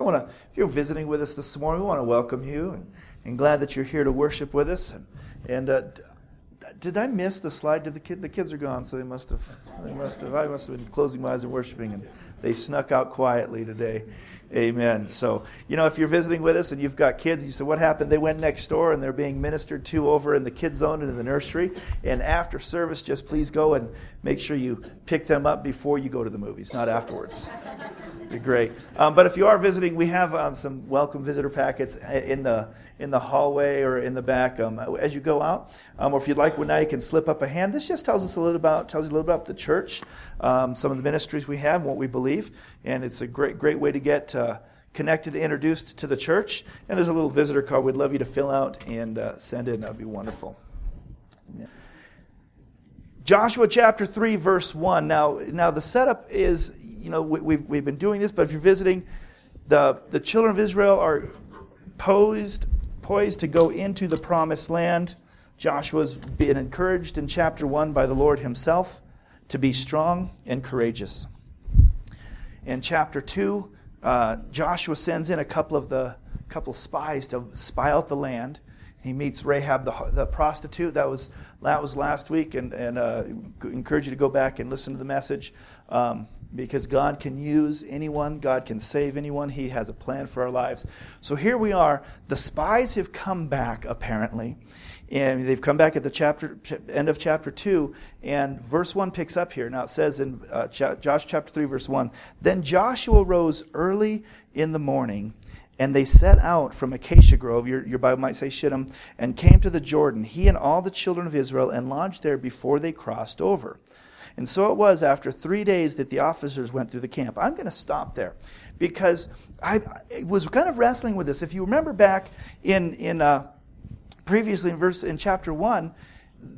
I want to, if you're visiting with us this morning, we want to welcome you and, and glad that you're here to worship with us. And, and uh, did I miss the slide? Did the kid? The kids are gone, so they must have. They must have. I must have been closing my eyes and worshiping, and they snuck out quietly today. Amen. So, you know, if you're visiting with us and you've got kids, you say, What happened? They went next door and they're being ministered to over in the kids' zone and in the nursery. And after service, just please go and make sure you pick them up before you go to the movies, not afterwards. Be great. Um, but if you are visiting, we have um, some welcome visitor packets in the in the hallway or in the back um, as you go out. Um, or if you'd like one now, you can slip up a hand. This just tells us a little about tells you a little about the church, um, some of the ministries we have, what we believe, and it's a great great way to get. Uh, connected, introduced to the church, and there's a little visitor card we'd love you to fill out and uh, send in. That'd be wonderful. Joshua chapter 3, verse 1. Now, now the setup is you know, we, we've, we've been doing this, but if you're visiting, the, the children of Israel are posed, poised to go into the promised land. Joshua's been encouraged in chapter 1 by the Lord himself to be strong and courageous. In chapter 2, uh, Joshua sends in a couple of the couple spies to spy out the land. He meets Rahab the, the prostitute. That was that was last week, and and uh, encourage you to go back and listen to the message. Um, because God can use anyone, God can save anyone. He has a plan for our lives. So here we are. The spies have come back, apparently. And they've come back at the chapter end of chapter 2, and verse 1 picks up here. Now it says in uh, Josh chapter 3, verse 1 Then Joshua rose early in the morning, and they set out from Acacia Grove, your, your Bible might say Shittim, and came to the Jordan, he and all the children of Israel, and lodged there before they crossed over. And so it was after three days that the officers went through the camp. I'm going to stop there because I, I, was kind of wrestling with this. If you remember back in, in uh, previously in verse in chapter 1,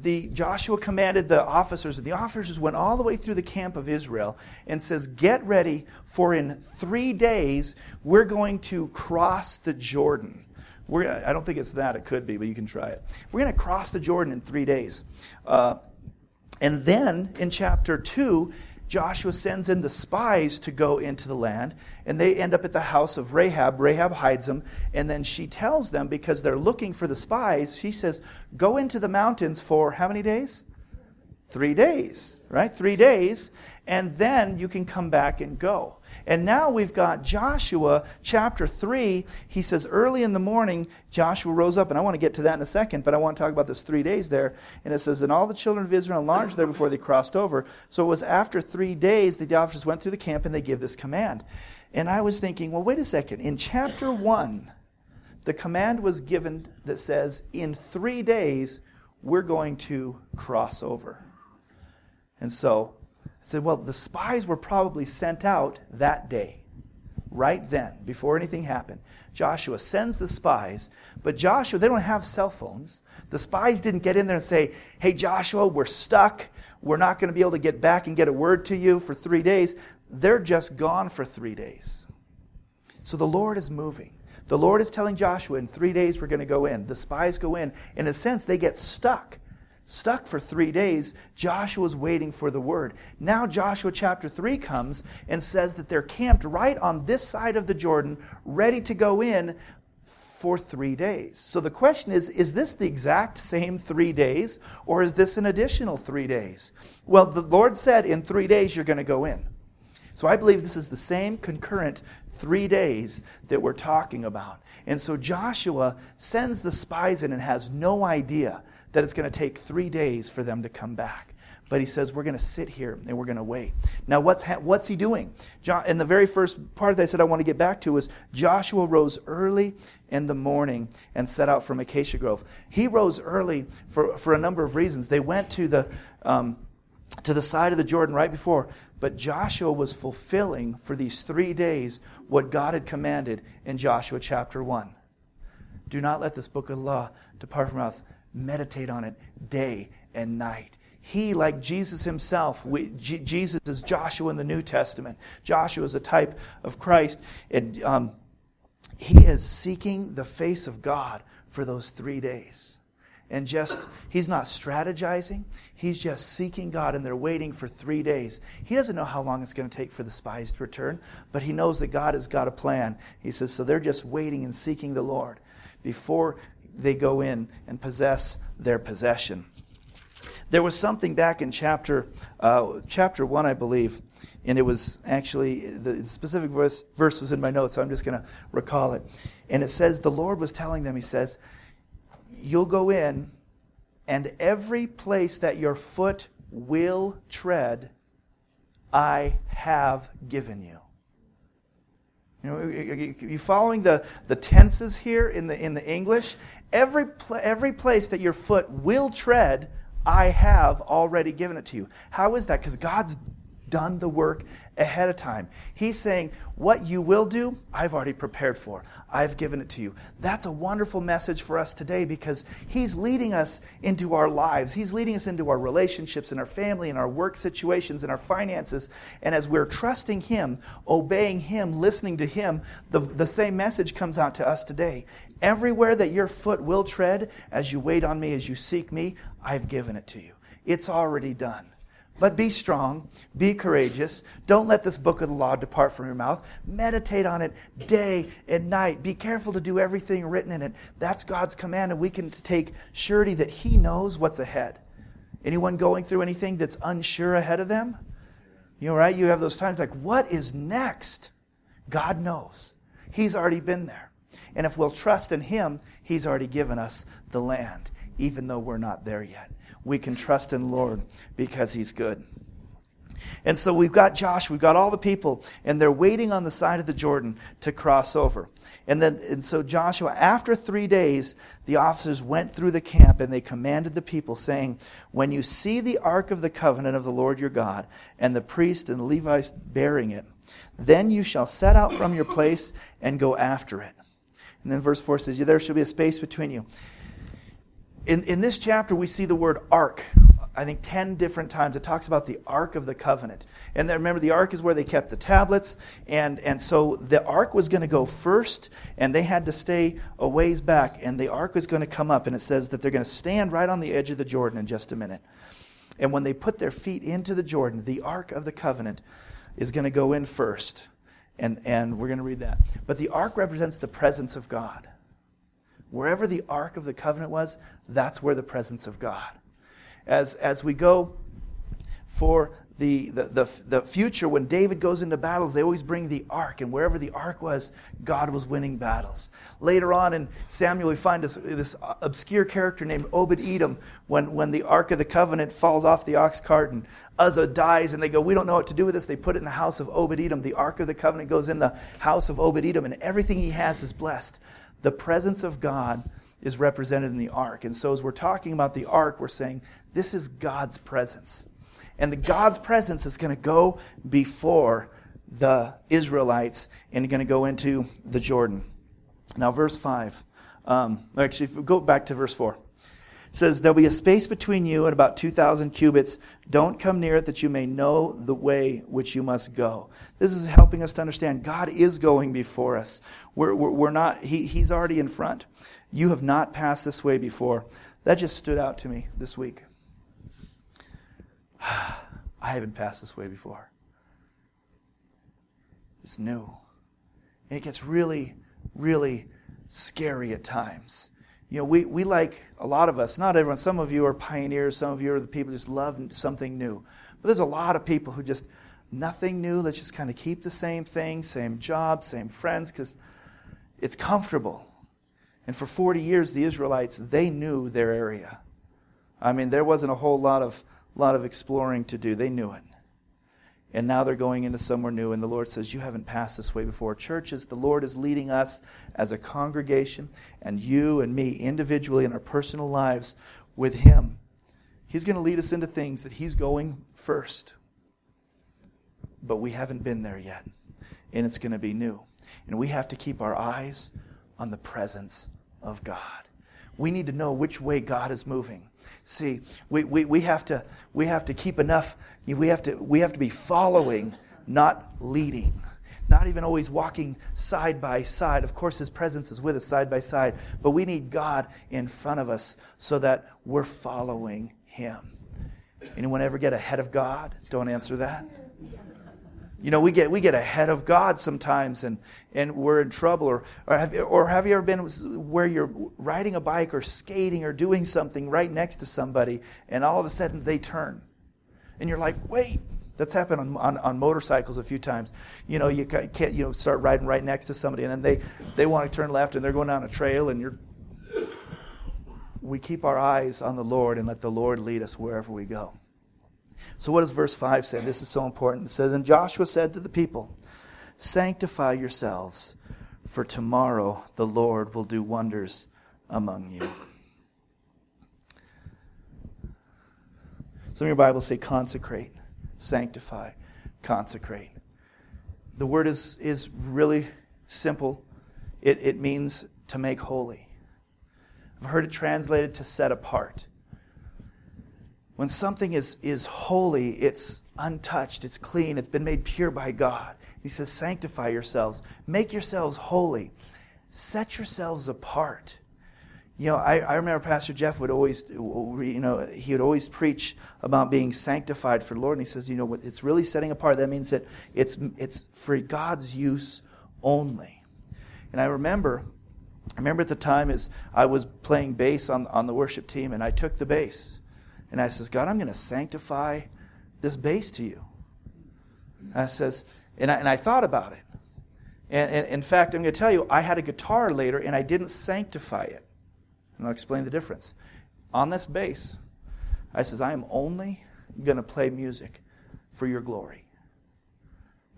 the Joshua commanded the officers, and the officers went all the way through the camp of Israel and says, Get ready, for in three days we're going to cross the Jordan. We're, I don't think it's that, it could be, but you can try it. We're going to cross the Jordan in three days. Uh, and then in chapter 2, Joshua sends in the spies to go into the land, and they end up at the house of Rahab. Rahab hides them, and then she tells them, because they're looking for the spies, she says, Go into the mountains for how many days? Three days, right? Three days, and then you can come back and go. And now we've got Joshua chapter 3. He says, Early in the morning, Joshua rose up, and I want to get to that in a second, but I want to talk about this three days there. And it says, And all the children of Israel enlarged there before they crossed over. So it was after three days that the officers went through the camp and they give this command. And I was thinking, well, wait a second. In chapter 1, the command was given that says, In three days, we're going to cross over. And so I said, well, the spies were probably sent out that day, right then, before anything happened. Joshua sends the spies, but Joshua, they don't have cell phones. The spies didn't get in there and say, hey, Joshua, we're stuck. We're not going to be able to get back and get a word to you for three days. They're just gone for three days. So the Lord is moving. The Lord is telling Joshua, in three days we're going to go in. The spies go in. In a sense, they get stuck stuck for three days, Joshua's waiting for the word. Now, Joshua chapter 3 comes and says that they're camped right on this side of the Jordan, ready to go in for three days. So the question is is this the exact same three days, or is this an additional three days? Well, the Lord said in three days you're going to go in. So I believe this is the same concurrent three days that we're talking about. And so Joshua sends the spies in and has no idea that it's going to take three days for them to come back. But he says, we're going to sit here and we're going to wait. Now, what's, ha- what's he doing? John, in the very first part that I said I want to get back to is Joshua rose early in the morning and set out from Acacia Grove. He rose early for, for a number of reasons. They went to the, um, to the side of the Jordan right before, but Joshua was fulfilling for these three days what God had commanded in Joshua chapter 1. Do not let this book of law depart from your mouth meditate on it day and night. He, like Jesus himself, we, G- Jesus is Joshua in the New Testament. Joshua is a type of Christ. And um, he is seeking the face of God for those three days. and just, he's not strategizing. He's just seeking God and they're waiting for three days. He doesn't know how long it's going to take for the spies to return, but he knows that God has got a plan. He says, so they're just waiting and seeking the Lord before they go in and possess their possession. There was something back in chapter, uh, chapter 1, I believe, and it was actually, the specific verse, verse was in my notes, so I'm just going to recall it. And it says, the Lord was telling them, He says, You'll go in, and every place that your foot will tread, I have given you. You know, you following the, the tenses here in the, in the English? Every, pl- every place that your foot will tread, I have already given it to you. How is that? Because God's done the work ahead of time. He's saying, What you will do, I've already prepared for. I've given it to you. That's a wonderful message for us today because He's leading us into our lives. He's leading us into our relationships, in our family, in our work situations, in our finances. And as we're trusting Him, obeying Him, listening to Him, the, the same message comes out to us today. Everywhere that your foot will tread, as you wait on me, as you seek me, I've given it to you. It's already done. But be strong, be courageous. Don't let this book of the law depart from your mouth. Meditate on it day and night. Be careful to do everything written in it. That's God's command, and we can take surety that He knows what's ahead. Anyone going through anything that's unsure ahead of them? You know, right? You have those times like, what is next? God knows. He's already been there. And if we'll trust in Him, He's already given us the land, even though we're not there yet we can trust in Lord because He's good. And so we've got Josh, we've got all the people, and they're waiting on the side of the Jordan to cross over. And then, and so Joshua, after three days, the officers went through the camp and they commanded the people, saying, When you see the ark of the covenant of the Lord your God, and the priest and the Levites bearing it, then you shall set out from your place and go after it. And then verse 4 says, There shall be a space between you in, in this chapter, we see the word ark. I think 10 different times. It talks about the Ark of the Covenant. And then remember, the Ark is where they kept the tablets. And, and so the Ark was going to go first, and they had to stay a ways back. And the Ark was going to come up, and it says that they're going to stand right on the edge of the Jordan in just a minute. And when they put their feet into the Jordan, the Ark of the Covenant is going to go in first. And, and we're going to read that. But the Ark represents the presence of God. Wherever the Ark of the Covenant was, that's where the presence of God. As, as we go for the, the, the, the, future, when David goes into battles, they always bring the ark, and wherever the ark was, God was winning battles. Later on in Samuel, we find this, this obscure character named Obed Edom when, when the ark of the covenant falls off the ox cart and Uzzah dies, and they go, We don't know what to do with this. They put it in the house of Obed Edom. The ark of the covenant goes in the house of Obed Edom, and everything he has is blessed the presence of God is represented in the ark. And so as we're talking about the ark, we're saying this is God's presence. And the God's presence is going to go before the Israelites and going to go into the Jordan. Now, verse 5. Um, actually, go back to verse 4 says, There'll be a space between you and about 2,000 cubits. Don't come near it that you may know the way which you must go. This is helping us to understand God is going before us. We're, we're, we're not, he, He's already in front. You have not passed this way before. That just stood out to me this week. I haven't passed this way before. It's new. And it gets really, really scary at times you know, we, we like, a lot of us, not everyone, some of you are pioneers, some of you are the people who just love something new. But there's a lot of people who just, nothing new, let's just kind of keep the same thing, same job, same friends, because it's comfortable. And for 40 years, the Israelites, they knew their area. I mean, there wasn't a whole lot of, lot of exploring to do. They knew it. And now they're going into somewhere new, and the Lord says, You haven't passed this way before. Churches, the Lord is leading us as a congregation, and you and me individually in our personal lives with Him. He's going to lead us into things that He's going first. But we haven't been there yet, and it's going to be new. And we have to keep our eyes on the presence of God. We need to know which way God is moving. See, we, we, we, have to, we have to keep enough, we have to, we have to be following, not leading. not even always walking side by side. Of course, His presence is with us side by side, but we need God in front of us so that we're following Him. Anyone ever get ahead of God? Don't answer that. You know, we get, we get ahead of God sometimes and, and we're in trouble. Or, or, have, or have you ever been where you're riding a bike or skating or doing something right next to somebody and all of a sudden they turn? And you're like, wait, that's happened on, on, on, motorcycles a few times. You know, you can't you know start riding right next to somebody, and then they they want to turn left, and they're going down a trail, and you're. We keep our eyes on the Lord and let the Lord lead us wherever we go. So, what does verse 5 say? This is so important. It says, And Joshua said to the people, Sanctify yourselves, for tomorrow the Lord will do wonders among you. Some of your Bibles say consecrate, sanctify, consecrate. The word is, is really simple. It, it means to make holy. I've heard it translated to set apart. When something is, is holy, it's untouched, it's clean, it's been made pure by God. He says, Sanctify yourselves, make yourselves holy, set yourselves apart. You know, I, I remember Pastor Jeff would always, you know, he would always preach about being sanctified for the Lord. And he says, you know, it's really setting apart. That means that it's, it's for God's use only. And I remember, I remember at the time as I was playing bass on, on the worship team, and I took the bass. And I says, God, I'm going to sanctify this bass to you. And I says, and I, and I thought about it. And, and in fact, I'm going to tell you, I had a guitar later and I didn't sanctify it. And I'll explain the difference. On this bass, I says, I am only going to play music for your glory.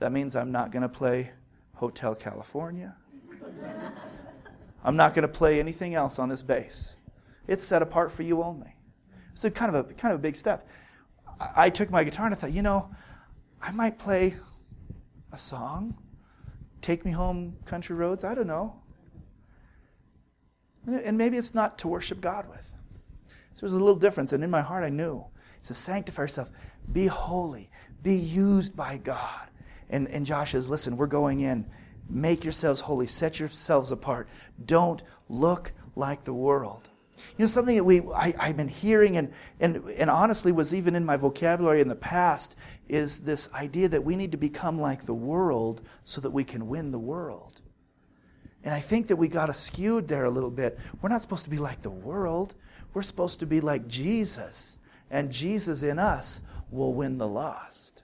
That means I'm not going to play Hotel California. I'm not going to play anything else on this bass. It's set apart for you only. So kind of a kind of a big step. I, took my guitar and I thought, you know, I might play a song, "Take Me Home, Country Roads." I don't know, and maybe it's not to worship God with. So there's a little difference, and in my heart, I knew. It "Sanctify yourself, be holy, be used by God." And, and Josh says, "Listen, we're going in. Make yourselves holy. Set yourselves apart. Don't look like the world." You know, something that we, I, have been hearing and, and, and honestly was even in my vocabulary in the past is this idea that we need to become like the world so that we can win the world. And I think that we got us skewed there a little bit. We're not supposed to be like the world. We're supposed to be like Jesus. And Jesus in us will win the lost.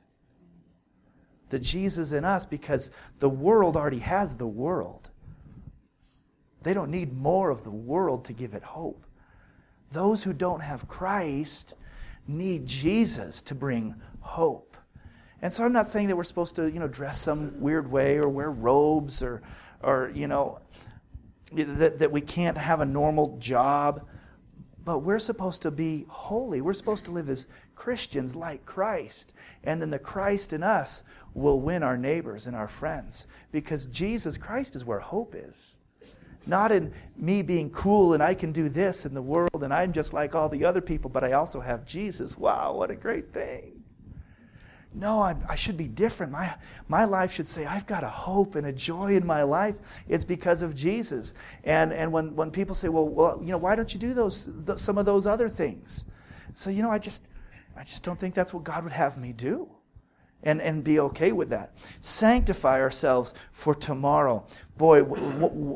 The Jesus in us, because the world already has the world. They don't need more of the world to give it hope. Those who don't have Christ need Jesus to bring hope. And so I'm not saying that we're supposed to, you know, dress some weird way or wear robes or, or you know, that, that we can't have a normal job. But we're supposed to be holy. We're supposed to live as Christians like Christ. And then the Christ in us will win our neighbors and our friends. Because Jesus Christ is where hope is. Not in me being cool and I can do this in the world and I'm just like all the other people, but I also have Jesus. Wow, what a great thing. No, I, I, should be different. My, my life should say, I've got a hope and a joy in my life. It's because of Jesus. And, and when, when people say, well, well, you know, why don't you do those, th- some of those other things? So, you know, I just, I just don't think that's what God would have me do and, and be okay with that. Sanctify ourselves for tomorrow. Boy,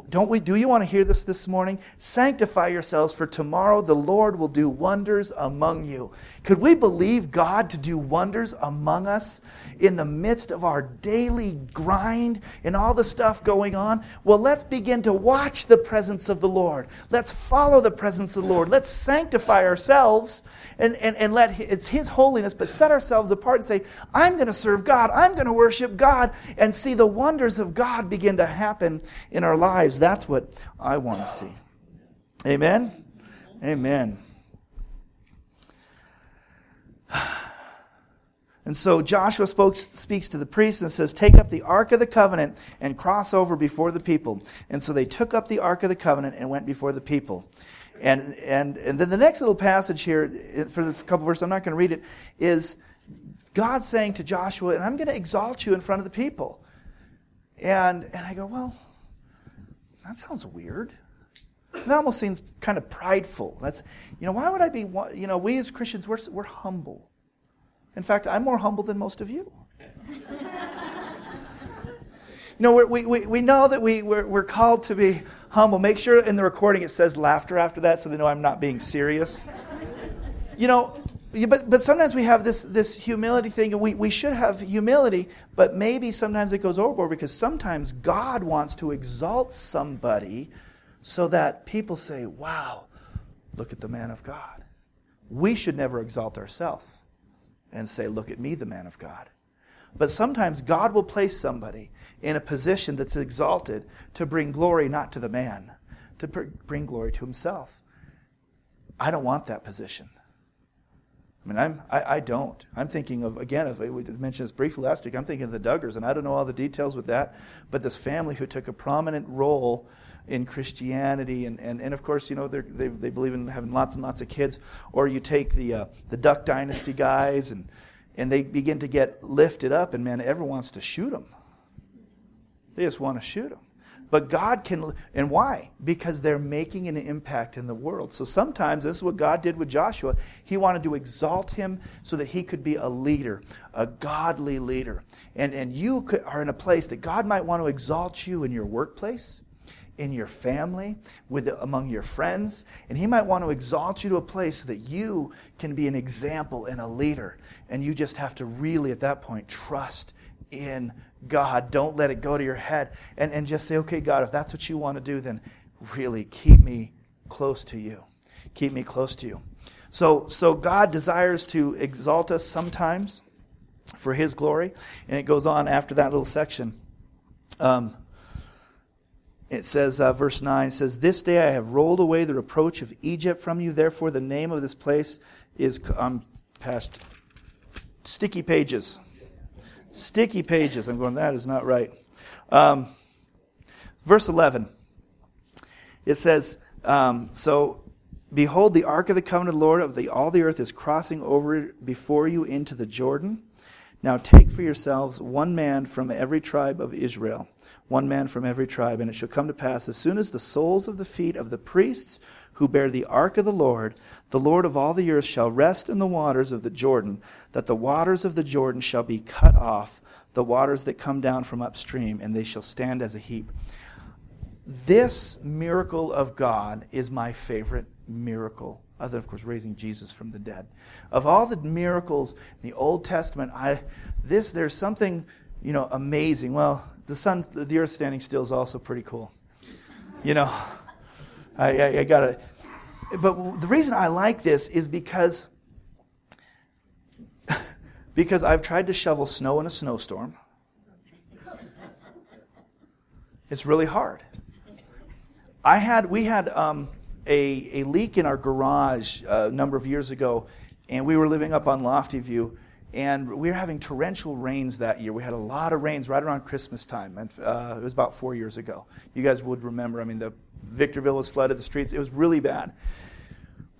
don't we, do you want to hear this this morning? Sanctify yourselves for tomorrow the Lord will do wonders among you. Could we believe God to do wonders among us in the midst of our daily grind and all the stuff going on? Well, let's begin to watch the presence of the Lord. Let's follow the presence of the Lord. Let's sanctify ourselves and, and, and let it's His holiness, but set ourselves apart and say, I'm going to serve God. I'm going to worship God and see the wonders of God begin to happen in our lives. That's what I want to see. Amen? Amen. And so Joshua spoke, speaks to the priests and says, Take up the Ark of the Covenant and cross over before the people. And so they took up the Ark of the Covenant and went before the people. And, and, and then the next little passage here, uh, for the couple verses, I'm not going to read it, is God saying to Joshua, And I'm going to exalt you in front of the people. And, and I go, well, that sounds weird. That almost seems kind of prideful. That's, you know, why would I be, you know, we as Christians, we're, we're humble. In fact, I'm more humble than most of you. you know, we, we, we know that we, we're, we're called to be humble. Make sure in the recording it says laughter after that so they know I'm not being serious. You know, but, but sometimes we have this, this humility thing, and we, we should have humility, but maybe sometimes it goes overboard because sometimes God wants to exalt somebody so that people say, wow, look at the man of God. We should never exalt ourselves and say, look at me, the man of God. But sometimes God will place somebody in a position that's exalted to bring glory not to the man, to bring glory to himself. I don't want that position. I mean, I'm, I, I, don't. I'm thinking of, again, as we mentioned this briefly last week, I'm thinking of the Duggars, and I don't know all the details with that, but this family who took a prominent role in Christianity, and, and, and of course, you know, they, they believe in having lots and lots of kids. Or you take the, uh, the Duck Dynasty guys, and, and they begin to get lifted up, and man, everyone wants to shoot them. They just want to shoot them. But God can, and why? Because they're making an impact in the world. So sometimes this is what God did with Joshua. He wanted to exalt him so that he could be a leader, a godly leader. And, and you could, are in a place that God might want to exalt you in your workplace, in your family, with among your friends, and He might want to exalt you to a place so that you can be an example and a leader. And you just have to really, at that point, trust in God. Don't let it go to your head. And, and just say, okay, God, if that's what you want to do, then really keep me close to you. Keep me close to you. So, so God desires to exalt us sometimes for his glory. And it goes on after that little section. Um, it says, uh, verse 9 says, This day I have rolled away the reproach of Egypt from you. Therefore, the name of this place is, I'm um, past sticky pages. Sticky pages. I'm going, that is not right. Um, verse 11. It says, um, So, behold, the ark of the covenant of the Lord of the, all the earth is crossing over before you into the Jordan. Now take for yourselves one man from every tribe of Israel, one man from every tribe, and it shall come to pass as soon as the soles of the feet of the priests who bear the ark of the Lord, the Lord of all the earth shall rest in the waters of the Jordan, that the waters of the Jordan shall be cut off, the waters that come down from upstream, and they shall stand as a heap. This miracle of God is my favorite miracle, other than, of course, raising Jesus from the dead. Of all the miracles in the Old Testament, I, this, there's something, you know, amazing. Well, the sun, the earth standing still is also pretty cool. You know, I, I, I gotta. But the reason I like this is because because I've tried to shovel snow in a snowstorm. It's really hard. I had we had um, a, a leak in our garage uh, a number of years ago, and we were living up on Lofty View, and we were having torrential rains that year. We had a lot of rains right around Christmas time, and uh, it was about four years ago. You guys would remember. I mean, the Victorville was flooded, the streets, it was really bad.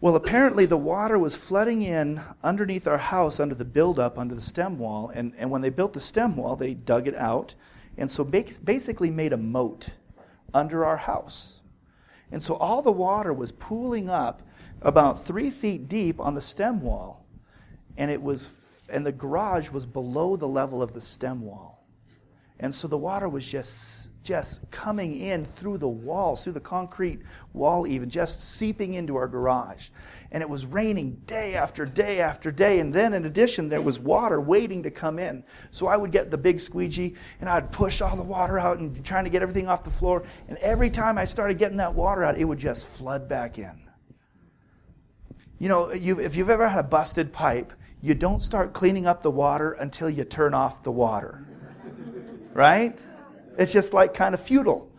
Well, apparently the water was flooding in underneath our house under the buildup, under the stem wall. And, and when they built the stem wall, they dug it out. And so basically made a moat under our house. And so all the water was pooling up about three feet deep on the stem wall. And it was, and the garage was below the level of the stem wall. And so the water was just just coming in through the walls, through the concrete wall, even just seeping into our garage. And it was raining day after day after day. And then, in addition, there was water waiting to come in. So I would get the big squeegee and I'd push all the water out and trying to get everything off the floor. And every time I started getting that water out, it would just flood back in. You know, you've, if you've ever had a busted pipe, you don't start cleaning up the water until you turn off the water. Right? It's just like kind of futile.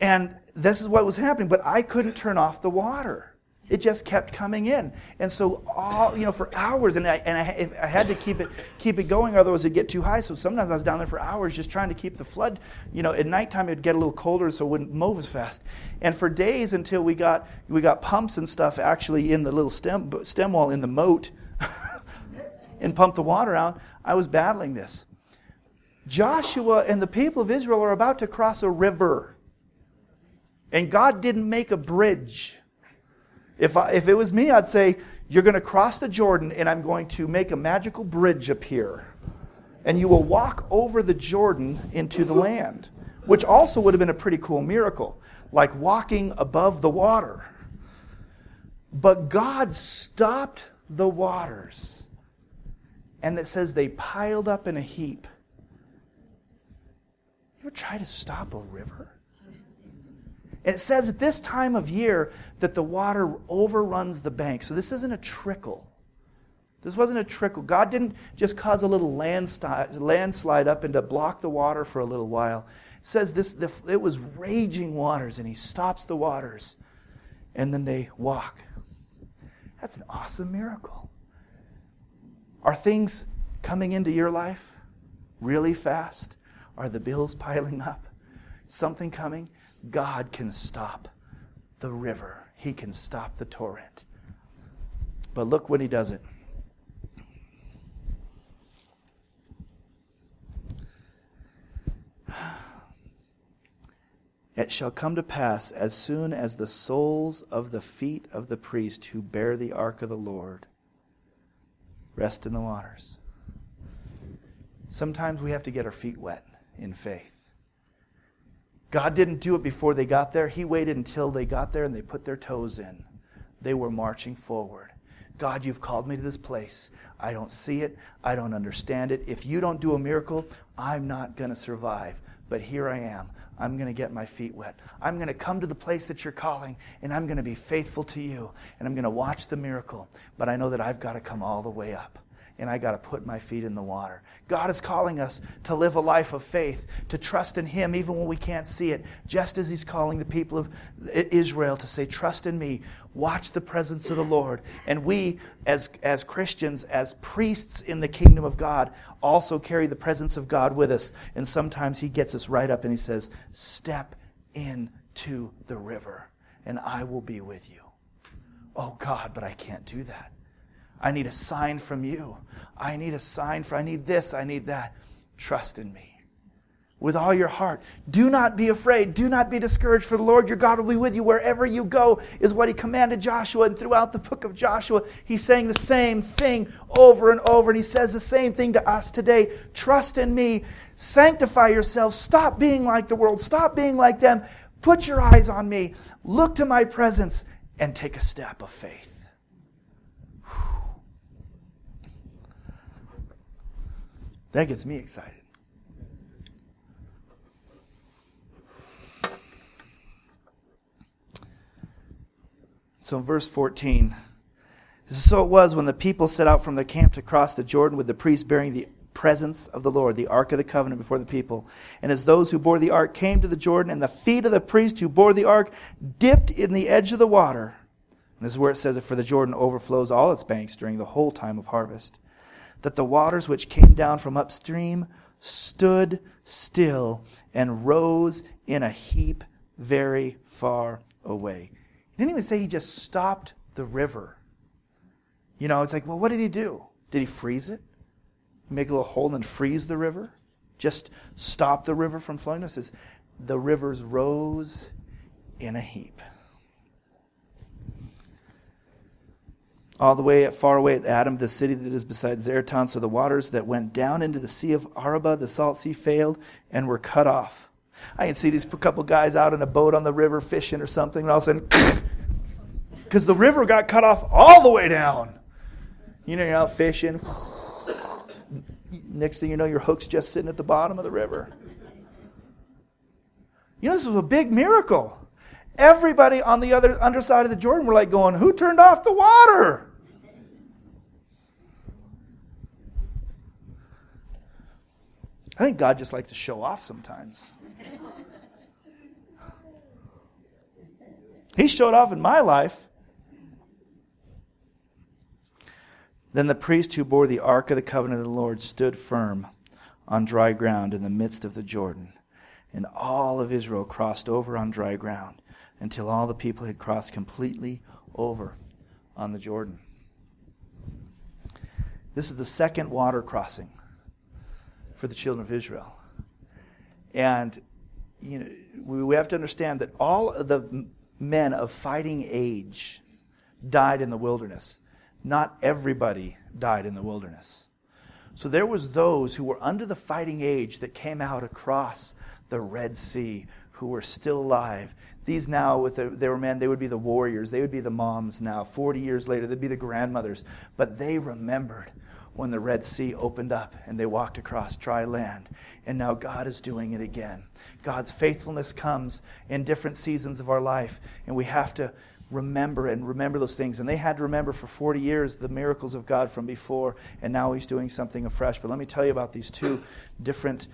And this is what was happening, but I couldn't turn off the water. It just kept coming in, and so all you know for hours, and I and I, I, had to keep it keep it going, otherwise it'd get too high. So sometimes I was down there for hours just trying to keep the flood. You know, at nighttime it'd get a little colder, so it wouldn't move as fast. And for days until we got we got pumps and stuff actually in the little stem stem wall in the moat, and pump the water out. I was battling this. Joshua and the people of Israel are about to cross a river. And God didn't make a bridge. If, I, if it was me, I'd say, You're going to cross the Jordan, and I'm going to make a magical bridge appear. And you will walk over the Jordan into the land, which also would have been a pretty cool miracle, like walking above the water. But God stopped the waters. And that says they piled up in a heap. You ever try to stop a river? And it says at this time of year that the water overruns the bank. So this isn't a trickle. This wasn't a trickle. God didn't just cause a little landslide, up and to block the water for a little while. It says this, it was raging waters, and he stops the waters, and then they walk. That's an awesome miracle. Are things coming into your life really fast? Are the bills piling up? Something coming? God can stop the river, He can stop the torrent. But look when He does it. It shall come to pass as soon as the soles of the feet of the priest who bear the ark of the Lord rest in the waters. Sometimes we have to get our feet wet in faith. God didn't do it before they got there. He waited until they got there and they put their toes in. They were marching forward. God, you've called me to this place. I don't see it. I don't understand it. If you don't do a miracle, I'm not going to survive. But here I am. I'm going to get my feet wet. I'm going to come to the place that you're calling, and I'm going to be faithful to you, and I'm going to watch the miracle. But I know that I've got to come all the way up and I got to put my feet in the water. God is calling us to live a life of faith, to trust in Him even when we can't see it, just as He's calling the people of Israel to say, Trust in me, watch the presence of the Lord. And we, as, as Christians, as priests in the kingdom of God, also carry the presence of God with us. And sometimes He gets us right up and He says, Step into the river, and I will be with you. Oh God, but I can't do that. I need a sign from you. I need a sign for, I need this, I need that. Trust in me with all your heart. Do not be afraid. Do not be discouraged, for the Lord your God will be with you wherever you go, is what he commanded Joshua. And throughout the book of Joshua, he's saying the same thing over and over. And he says the same thing to us today Trust in me. Sanctify yourself. Stop being like the world. Stop being like them. Put your eyes on me. Look to my presence and take a step of faith. That gets me excited. So in verse 14, so it was when the people set out from the camp to cross the Jordan with the priests bearing the presence of the Lord, the ark of the covenant before the people. And as those who bore the ark came to the Jordan, and the feet of the priest who bore the ark dipped in the edge of the water. And this is where it says that for the Jordan overflows all its banks during the whole time of harvest that the waters which came down from upstream stood still and rose in a heap very far away. He didn't even say he just stopped the river. You know, it's like, well, what did he do? Did he freeze it? Make a little hole and freeze the river? Just stop the river from flowing? No, it says the rivers rose in a heap. All the way at, far away at Adam, the city that is beside Zaretan. So the waters that went down into the sea of Arabah, the salt sea, failed and were cut off. I can see these couple guys out in a boat on the river fishing or something, and all of a sudden, because the river got cut off all the way down. You know, you're out fishing. Next thing you know, your hook's just sitting at the bottom of the river. You know, this was a big miracle. Everybody on the other underside of the Jordan were like going, Who turned off the water? I think God just likes to show off sometimes. He showed off in my life. Then the priest who bore the ark of the covenant of the Lord stood firm on dry ground in the midst of the Jordan. And all of Israel crossed over on dry ground until all the people had crossed completely over on the Jordan. This is the second water crossing for the children of Israel. And you know, we have to understand that all of the men of fighting age died in the wilderness. Not everybody died in the wilderness. So there was those who were under the fighting age that came out across the Red Sea who were still alive. These now, with the, they were men, they would be the warriors. They would be the moms now. 40 years later, they'd be the grandmothers. But they remembered when the Red Sea opened up and they walked across dry land. And now God is doing it again. God's faithfulness comes in different seasons of our life, and we have to remember and remember those things. And they had to remember for 40 years the miracles of God from before, and now He's doing something afresh. But let me tell you about these two different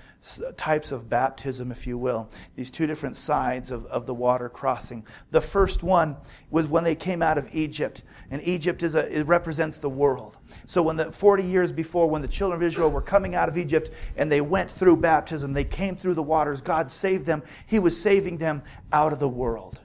types of baptism, if you will, these two different sides of, of the water crossing. The first one was when they came out of Egypt, and Egypt is a, it represents the world. So when the 40 years before, when the children of Israel were coming out of Egypt and they went through baptism, they came through the waters, God saved them. He was saving them out of the world.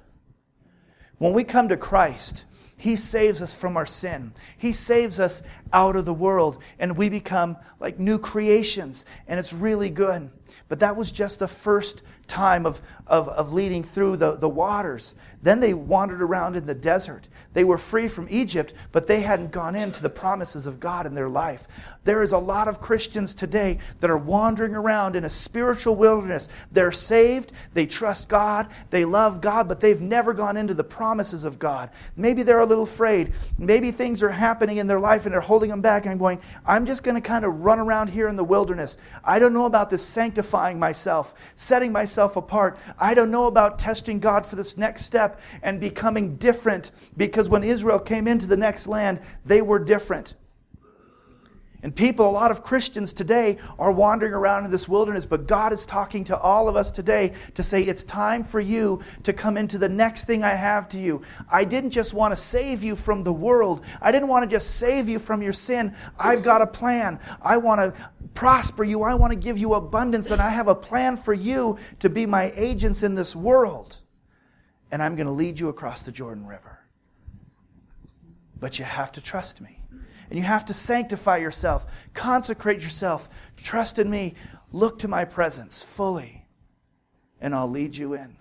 When we come to Christ, He saves us from our sin. He saves us out of the world, and we become like new creations, and it's really good. But that was just the first time of, of, of leading through the, the waters. Then they wandered around in the desert. They were free from Egypt, but they hadn't gone into the promises of God in their life. There is a lot of Christians today that are wandering around in a spiritual wilderness. They're saved, they trust God, they love God, but they've never gone into the promises of God. Maybe they're a little afraid. Maybe things are happening in their life and they're holding them back. And I'm going, I'm just going to kind of run around here in the wilderness. I don't know about this sanctifying myself, setting myself apart. I don't know about testing God for this next step and becoming different because when Israel came into the next land, they were different. And people, a lot of Christians today are wandering around in this wilderness, but God is talking to all of us today to say, it's time for you to come into the next thing I have to you. I didn't just want to save you from the world. I didn't want to just save you from your sin. I've got a plan. I want to prosper you. I want to give you abundance, and I have a plan for you to be my agents in this world. And I'm going to lead you across the Jordan River. But you have to trust me. And you have to sanctify yourself, consecrate yourself, trust in me, look to my presence fully, and I'll lead you in.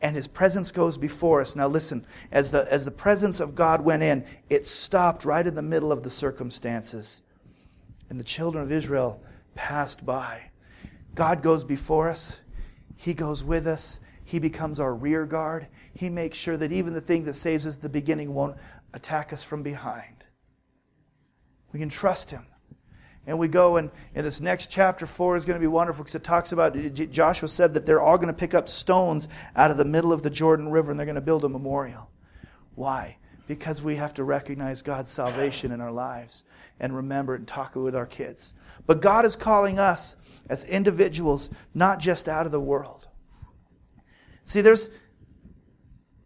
And his presence goes before us. Now listen, as the, as the presence of God went in, it stopped right in the middle of the circumstances. And the children of Israel passed by. God goes before us, He goes with us, He becomes our rear guard. He makes sure that even the thing that saves us at the beginning won't attack us from behind. We can trust him. And we go, and in this next chapter, 4 is going to be wonderful because it talks about, Joshua said that they're all going to pick up stones out of the middle of the Jordan River and they're going to build a memorial. Why? Because we have to recognize God's salvation in our lives and remember it and talk it with our kids. But God is calling us as individuals, not just out of the world. See, there's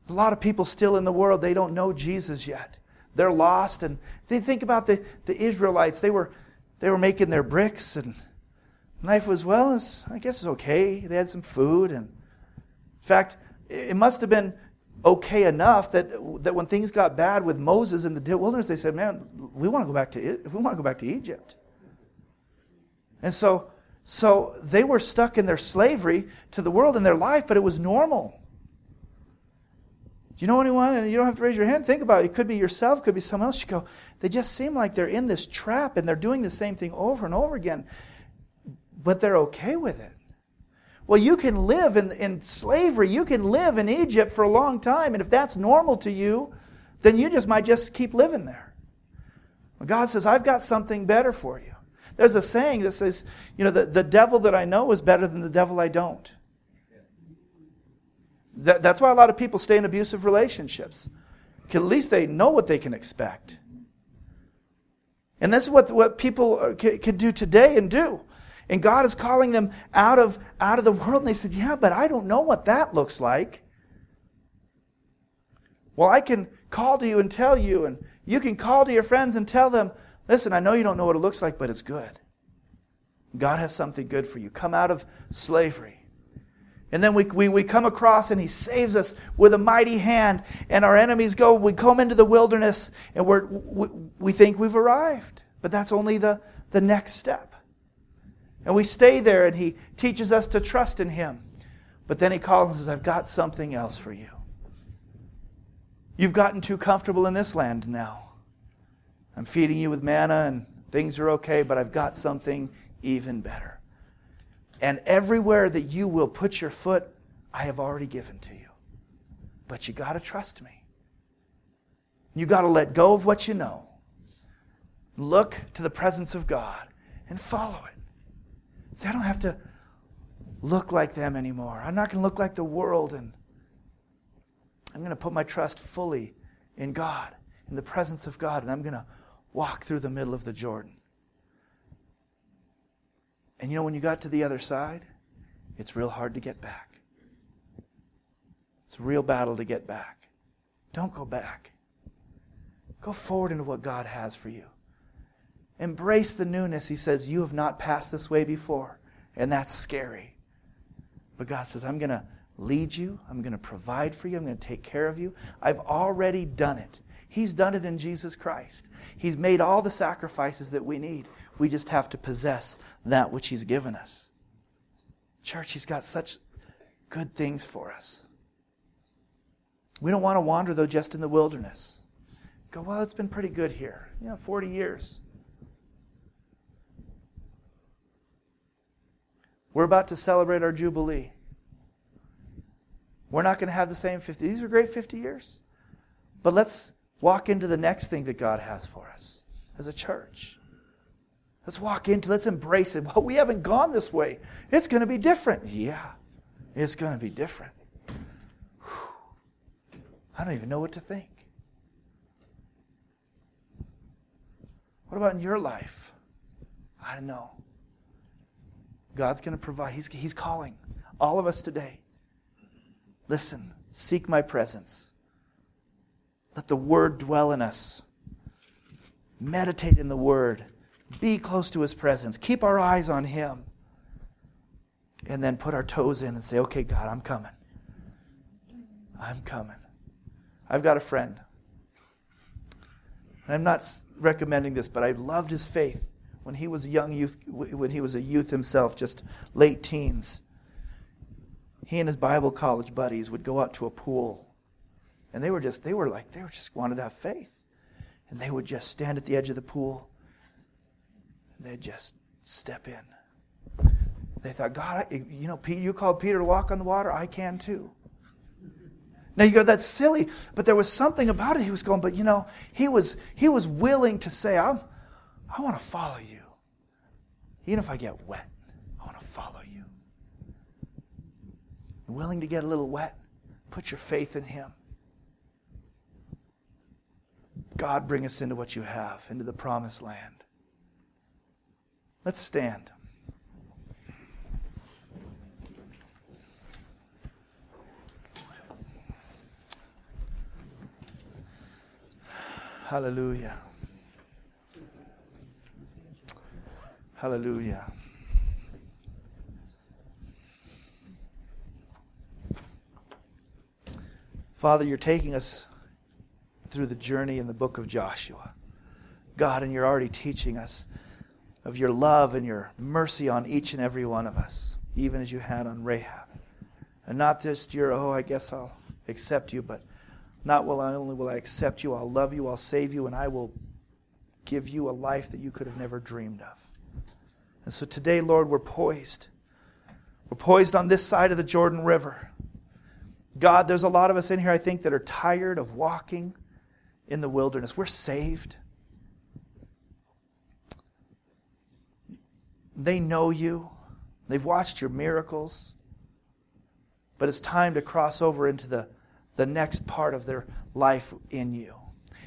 a lot of people still in the world, they don't know Jesus yet. They're lost. And they think about the, the Israelites. They were, they were making their bricks, and life was, well, was, I guess it was okay. They had some food. And in fact, it must have been okay enough that, that when things got bad with Moses in the wilderness, they said, man, we want to go back to, we want to go back to Egypt. And so, so they were stuck in their slavery to the world in their life, but it was normal. Do you know anyone? And you don't have to raise your hand. Think about it. It could be yourself, it could be someone else. You go, they just seem like they're in this trap and they're doing the same thing over and over again, but they're okay with it. Well, you can live in, in slavery. You can live in Egypt for a long time. And if that's normal to you, then you just might just keep living there. Well, God says, I've got something better for you. There's a saying that says, you know, the, the devil that I know is better than the devil I don't. That, that's why a lot of people stay in abusive relationships. At least they know what they can expect. And this is what, what people uh, can, can do today and do. And God is calling them out of, out of the world. And they said, Yeah, but I don't know what that looks like. Well, I can call to you and tell you, and you can call to your friends and tell them, Listen, I know you don't know what it looks like, but it's good. God has something good for you. Come out of slavery. And then we, we, we come across and he saves us with a mighty hand. And our enemies go, we come into the wilderness and we're, we, we think we've arrived. But that's only the, the next step. And we stay there and He teaches us to trust in Him. But then He calls and says, I've got something else for you. You've gotten too comfortable in this land now. I'm feeding you with manna and things are okay, but I've got something even better. And everywhere that you will put your foot, I have already given to you. But you got to trust me. You got to let go of what you know. Look to the presence of God and follow it. See, I don't have to look like them anymore. I'm not going to look like the world and I'm going to put my trust fully in God, in the presence of God, and I'm going to walk through the middle of the Jordan. And you know, when you got to the other side, it's real hard to get back. It's a real battle to get back. Don't go back. Go forward into what God has for you. Embrace the newness. He says, You have not passed this way before, and that's scary. But God says, I'm going to lead you. I'm going to provide for you. I'm going to take care of you. I've already done it. He's done it in Jesus Christ. He's made all the sacrifices that we need. We just have to possess that which He's given us. Church, He's got such good things for us. We don't want to wander, though, just in the wilderness. Go, well, it's been pretty good here. You know, 40 years. We're about to celebrate our Jubilee. We're not going to have the same 50. These are great 50 years. But let's walk into the next thing that God has for us as a church. Let's walk into, let's embrace it. Well, we haven't gone this way. It's going to be different. Yeah, it's going to be different. Whew. I don't even know what to think. What about in your life? I don't know. God's going to provide. He's, he's calling all of us today. Listen, seek my presence. Let the word dwell in us. Meditate in the word. Be close to his presence. Keep our eyes on him. And then put our toes in and say, okay, God, I'm coming. I'm coming. I've got a friend. I'm not recommending this, but I loved his faith when he was a young youth, when he was a youth himself, just late teens he and his Bible college buddies would go out to a pool. And they were just, they were like, they were just wanted to have faith. And they would just stand at the edge of the pool. And they'd just step in. They thought, God, you know, Peter, you called Peter to walk on the water. I can too. Now you go, that's silly, but there was something about it. He was going, but you know, he was he was willing to say, I'm, I want to follow you, even if I get wet. I want to follow you willing to get a little wet, put your faith in Him. God, bring us into what you have, into the promised land. Let's stand. Hallelujah. Hallelujah. Father, you're taking us through the journey in the book of Joshua. God, and you're already teaching us of your love and your mercy on each and every one of us, even as you had on Rahab. And not just your, oh, I guess I'll accept you, but not only will I accept you, I'll love you, I'll save you, and I will give you a life that you could have never dreamed of. And so today, Lord, we're poised. We're poised on this side of the Jordan River. God, there's a lot of us in here, I think, that are tired of walking in the wilderness. We're saved. They know you, they've watched your miracles. But it's time to cross over into the, the next part of their life in you.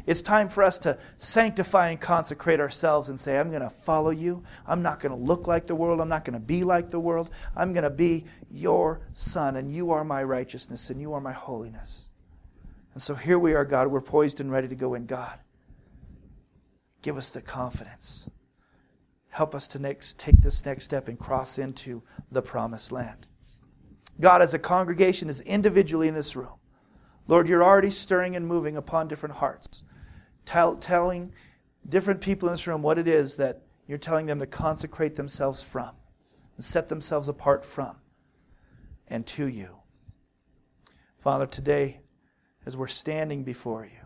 It's time for us to sanctify and consecrate ourselves and say, I'm going to follow you. I'm not going to look like the world. I'm not going to be like the world. I'm going to be your son, and you are my righteousness, and you are my holiness. And so here we are, God. We're poised and ready to go in God. Give us the confidence. Help us to next, take this next step and cross into the promised land. God, as a congregation, as individually in this room, Lord, you're already stirring and moving upon different hearts, tell, telling different people in this room what it is that you're telling them to consecrate themselves from. and set themselves apart from and to you. Father, today, as we're standing before you,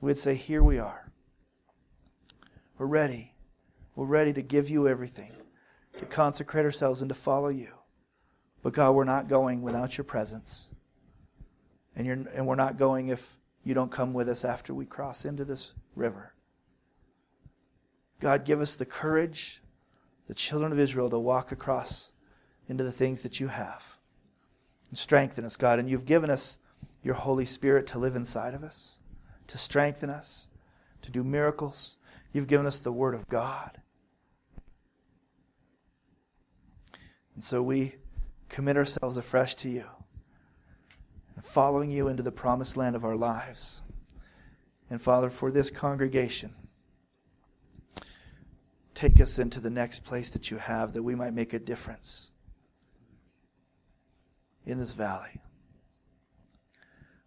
we'd say, Here we are. We're ready. We're ready to give you everything, to consecrate ourselves and to follow you. But God, we're not going without your presence. And, you're, and we're not going if you don't come with us after we cross into this river. God, give us the courage, the children of Israel, to walk across into the things that you have. And strengthen us, God. And you've given us your Holy Spirit to live inside of us, to strengthen us, to do miracles. You've given us the Word of God. And so we commit ourselves afresh to you and following you into the promised land of our lives. And Father, for this congregation, take us into the next place that you have that we might make a difference in this valley.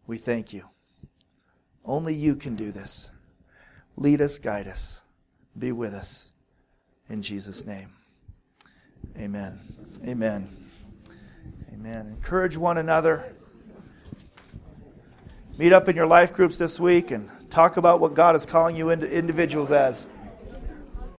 We thank you. Only you can do this. Lead us, guide us, be with us. In Jesus' name. Amen. Amen. Amen. Encourage one another. Meet up in your life groups this week and talk about what God is calling you into individuals as.